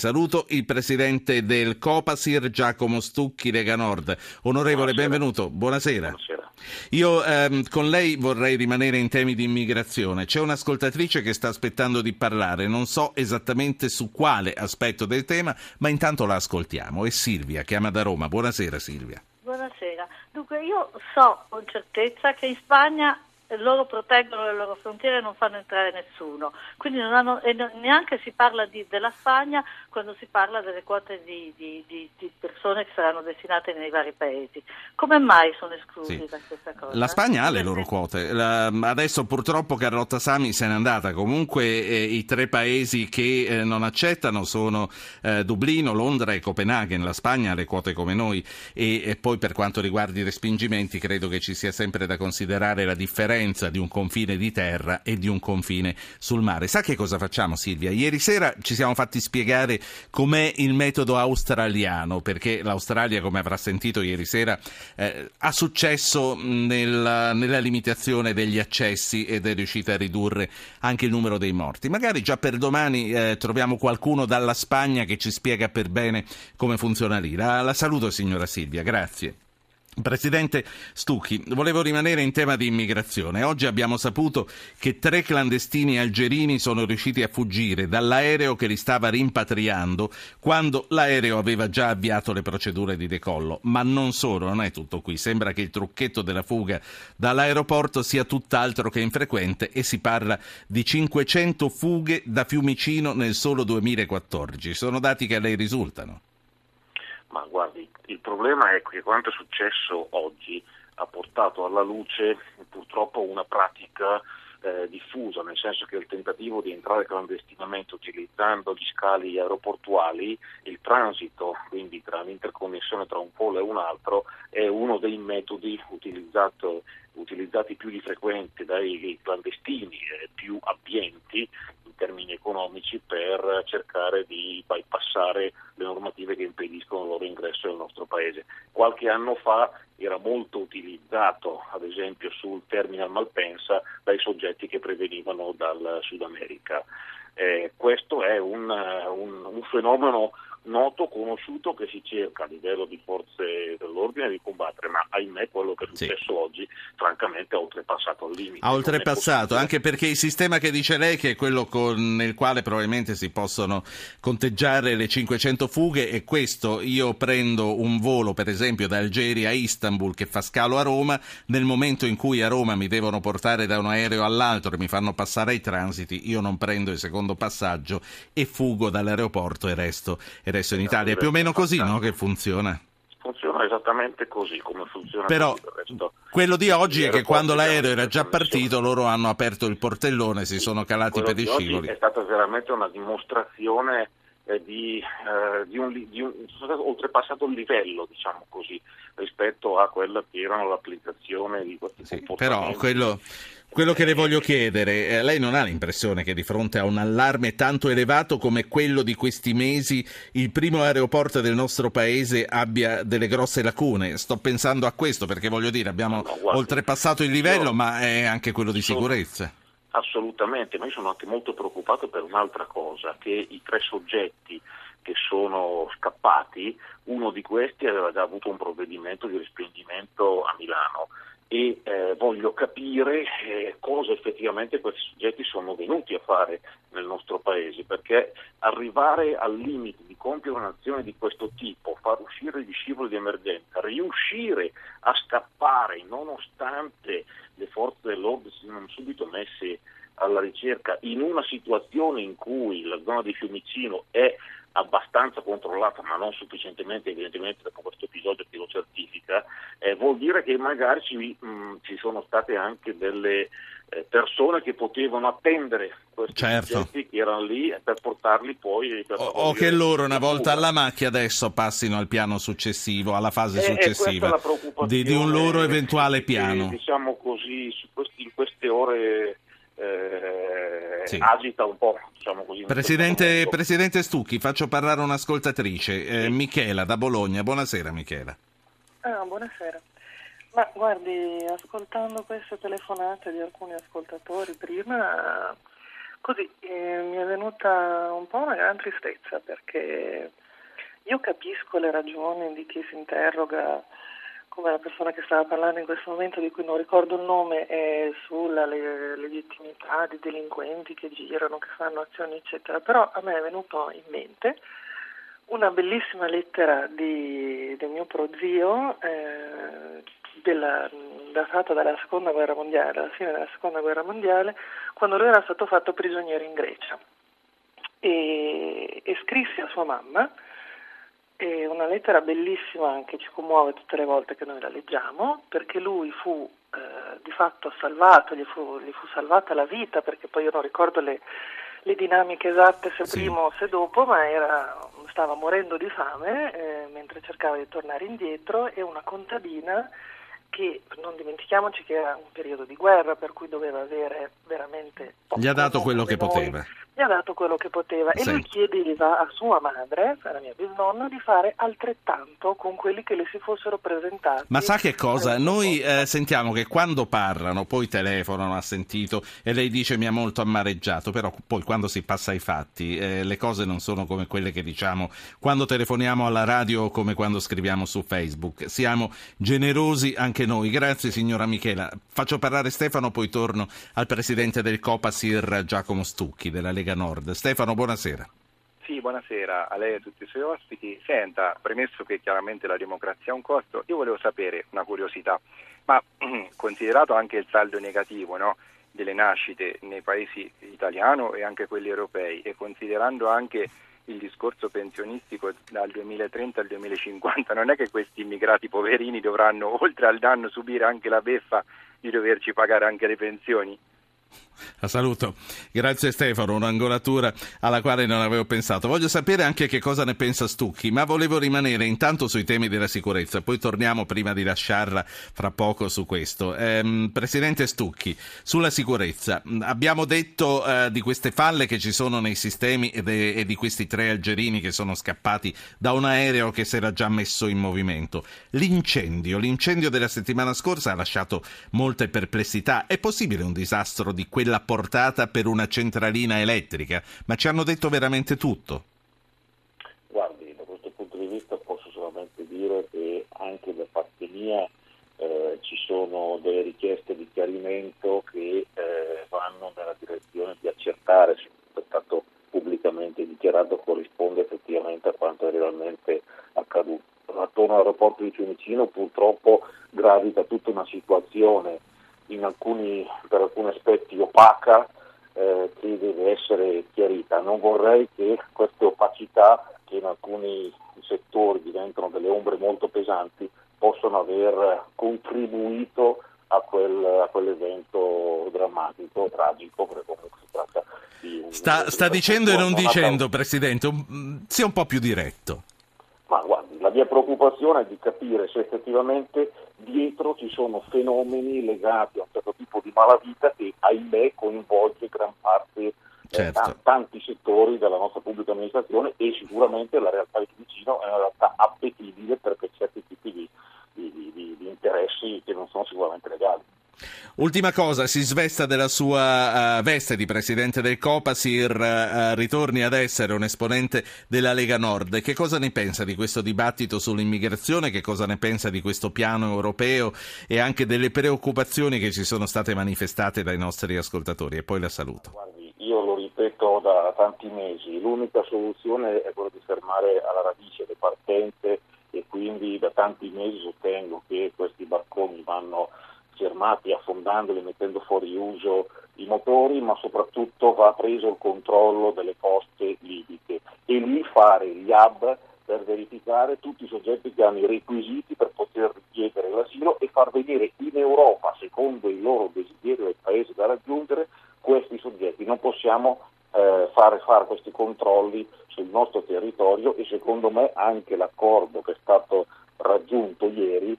Saluto il presidente del Copasir, Giacomo Stucchi, Lega Nord. Onorevole, Buonasera. benvenuto. Buonasera. Buonasera. Io ehm, con lei vorrei rimanere in temi di immigrazione. C'è un'ascoltatrice che sta aspettando di parlare, non so esattamente su quale aspetto del tema, ma intanto la ascoltiamo. È Silvia, chiama da Roma. Buonasera Silvia. Buonasera. Dunque io so con certezza che in Spagna loro proteggono le loro frontiere e non fanno entrare nessuno. Quindi hanno, neanche si parla di, della Spagna quando si parla delle quote di, di, di, persone che saranno destinate nei vari paesi. Come mai sono esclusi sì. da questa cosa? La Spagna ha le loro quote. La, adesso purtroppo Carlotta Sami se n'è andata. Comunque eh, i tre paesi che eh, non accettano sono eh, Dublino, Londra e Copenaghen. La Spagna ha le quote come noi e, e poi per quanto riguarda i respingimenti credo che ci sia sempre da considerare la differenza differenza di un confine di terra e di un confine sul mare. Sa che cosa facciamo Silvia? Ieri sera ci siamo fatti spiegare com'è il metodo australiano, perché l'Australia, come avrà sentito ieri sera, eh, ha successo nella, nella limitazione degli accessi ed è riuscita a ridurre anche il numero dei morti. Magari già per domani eh, troviamo qualcuno dalla Spagna che ci spiega per bene come funziona lì. La, la saluto signora Silvia, grazie. Presidente Stucchi, volevo rimanere in tema di immigrazione. Oggi abbiamo saputo che tre clandestini algerini sono riusciti a fuggire dall'aereo che li stava rimpatriando quando l'aereo aveva già avviato le procedure di decollo. Ma non solo, non è tutto qui. Sembra che il trucchetto della fuga dall'aeroporto sia tutt'altro che infrequente e si parla di 500 fughe da Fiumicino nel solo 2014. Sono dati che a lei risultano. Ma guardi, il problema è che quanto è successo oggi ha portato alla luce purtroppo una pratica eh, diffusa, nel senso che il tentativo di entrare clandestinamente utilizzando gli scali aeroportuali, il transito, quindi tra l'interconnessione tra un polo e un altro, è uno dei metodi utilizzati più di frequente dai clandestini eh, più abbienti termini economici per cercare di bypassare le normative che impediscono il loro ingresso nel nostro paese. Qualche anno fa era molto utilizzato, ad esempio sul terminal Malpensa, dai soggetti che prevenivano dal Sud America. Eh, questo è un, un, un fenomeno noto, conosciuto che si cerca a livello di forze dell'ordine di combattere, ma ahimè quello che è successo sì. oggi francamente ha oltrepassato il limite. Ha oltrepassato, anche perché il sistema che dice lei che è quello con il quale probabilmente si possono conteggiare le 500 fughe è questo, io prendo un volo per esempio da Algeria a Istanbul che fa scalo a Roma, nel momento in cui a Roma mi devono portare da un aereo all'altro e mi fanno passare ai transiti, io non prendo il secondo passaggio e fugo dall'aeroporto e resto adesso in Italia. È più o meno così no, che funziona? Funziona esattamente così come funziona. Però quello di oggi è che quando l'aereo era già partito loro hanno aperto il portellone, si sono calati per i scivoli. È stata veramente una dimostrazione eh, di, eh, di, un, di un, oltrepassato il livello, diciamo così, rispetto a quella che era l'applicazione di questi sì. Però quello quello che le voglio chiedere, eh, lei non ha l'impressione che di fronte a un allarme tanto elevato come quello di questi mesi il primo aeroporto del nostro paese abbia delle grosse lacune? Sto pensando a questo perché voglio dire abbiamo no, guardi, oltrepassato il livello io, ma è anche quello di sicurezza. Assolutamente, ma io sono anche molto preoccupato per un'altra cosa, che i tre soggetti che sono scappati, uno di questi aveva già avuto un provvedimento di respingimento a Milano e eh, voglio capire eh, cosa effettivamente questi soggetti sono venuti a fare nel nostro paese, perché arrivare al limite di compiere un'azione di questo tipo, far uscire gli scivoli di emergenza, riuscire a scappare nonostante le forze dell'ordine siano subito messe alla ricerca in una situazione in cui la zona di Fiumicino è abbastanza controllata, ma non sufficientemente evidentemente dopo questo episodio che lo certifica, eh, vuol dire che magari ci, mh, mm, ci sono state anche delle eh, persone che potevano attendere questi certo. che erano lì per portarli poi per o, o che loro una volta alla macchia adesso passino al piano successivo alla fase eh, successiva di, di, un loro eventuale piano che, diciamo così questi, in queste ore eh, sì. agita un po' diciamo così. Presidente, Presidente, Stucchi, faccio parlare un'ascoltatrice, eh, sì. Michela da Bologna. Buonasera Michela. Ah, buonasera. Ma guardi, ascoltando queste telefonate di alcuni ascoltatori prima, Così eh, mi è venuta un po' una gran tristezza perché io capisco le ragioni di chi si interroga, come la persona che stava parlando in questo momento, di cui non ricordo il nome, è sulla le- legittimità di delinquenti che girano, che fanno azioni, eccetera. Però a me è venuto in mente una bellissima lettera di, del mio prozio, eh, della, datata dalla seconda guerra mondiale, alla fine della seconda guerra mondiale, quando lui era stato fatto prigioniero in Grecia. E, e scrisse a sua mamma è una lettera bellissima che ci commuove tutte le volte che noi la leggiamo, perché lui fu eh, di fatto salvato, gli fu, gli fu, salvata la vita, perché poi io non ricordo le, le dinamiche esatte se prima o se dopo, ma era, stava morendo di fame eh, mentre cercava di tornare indietro e una contadina che non dimentichiamoci che era un periodo di guerra per cui doveva avere veramente... Gli ha dato quello che noi. poteva gli ha dato quello che poteva e sì. lui chiedeva a sua madre, alla mia bisnonna, di fare altrettanto con quelli che le si fossero presentati. Ma sa che cosa? Noi eh, sentiamo che quando parlano, poi telefonano, ha sentito e lei dice mi ha molto amareggiato, però poi quando si passa ai fatti eh, le cose non sono come quelle che diciamo quando telefoniamo alla radio o come quando scriviamo su Facebook. Siamo generosi anche noi. Grazie signora Michela. Faccio parlare Stefano, poi torno al presidente del Copasir Giacomo Stucchi della Lega Lega Nord. Stefano, buonasera. Sì, buonasera a lei e a tutti i suoi ospiti. Senta, premesso che chiaramente la democrazia ha un costo, io volevo sapere una curiosità, ma considerato anche il saldo negativo no, delle nascite nei paesi italiano e anche quelli europei e considerando anche il discorso pensionistico dal 2030 al 2050, non è che questi immigrati poverini dovranno, oltre al danno, subire anche la beffa di doverci pagare anche le pensioni? La saluto. Grazie Stefano, un'angolatura alla quale non avevo pensato. Voglio sapere anche che cosa ne pensa Stucchi, ma volevo rimanere intanto sui temi della sicurezza, poi torniamo prima di lasciarla fra poco su questo. Ehm, Presidente Stucchi, sulla sicurezza, abbiamo detto eh, di queste falle che ci sono nei sistemi e, e di questi tre algerini che sono scappati da un aereo che si era già messo in movimento. L'incendio, l'incendio della settimana scorsa ha lasciato molte perplessità. È possibile un disastro di quella quella portata per una centralina elettrica, ma ci hanno detto veramente tutto. Guardi, da questo punto di vista posso solamente dire che anche da parte mia eh, ci sono delle richieste di chiarimento che eh, vanno nella direzione di accertare se è stato pubblicamente dichiarato corrisponde effettivamente a quanto è realmente accaduto. Attorno all'aeroporto di Fiumicino purtroppo gravita tutta una situazione alcuni, per alcuni aspetti opaca eh, che deve essere chiarita. Non vorrei che queste opacità che in alcuni settori diventano delle ombre molto pesanti possano aver contribuito a, quel, a quell'evento drammatico, tragico, perché comunque si tratta di. Sta, sta dicendo e non dicendo, Presidente, sia un po' più diretto. La mia preoccupazione è di capire se effettivamente dietro ci sono fenomeni legati a un certo tipo di malavita che ahimè coinvolge gran parte eh, certo. tanti settori della nostra pubblica amministrazione e sicuramente la realtà di vicino è una realtà appetibile per certi tipi di, di, di, di interessi che non sono sicuramente legali. Ultima cosa, si svesta della sua uh, veste di presidente del Copasir, uh, ritorni ad essere un esponente della Lega Nord. Che cosa ne pensa di questo dibattito sull'immigrazione? Che cosa ne pensa di questo piano europeo e anche delle preoccupazioni che ci sono state manifestate dai nostri ascoltatori? E poi la saluto. Guardi, io lo ripeto da tanti mesi, l'unica soluzione è quella di fermare alla radice le partenze e quindi da tanti mesi sostengo che questi barconi vanno fermati affondandoli, mettendo fuori uso i motori, ma soprattutto va preso il controllo delle coste libiche e lì fare gli hub per verificare tutti i soggetti che hanno i requisiti per poter richiedere l'asilo e far venire in Europa, secondo il loro desiderio del paese da raggiungere, questi soggetti. Non possiamo eh, fare, fare questi controlli sul nostro territorio e secondo me anche l'accordo che è stato raggiunto ieri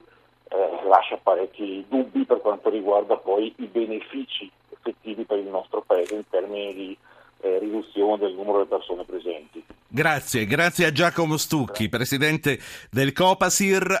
eh, lascia parecchi dubbi per quanto riguarda poi i benefici effettivi per il nostro Paese in termini di eh, riduzione del numero di persone presenti. Grazie, grazie a Giacomo Stucchi, presidente del Copasir.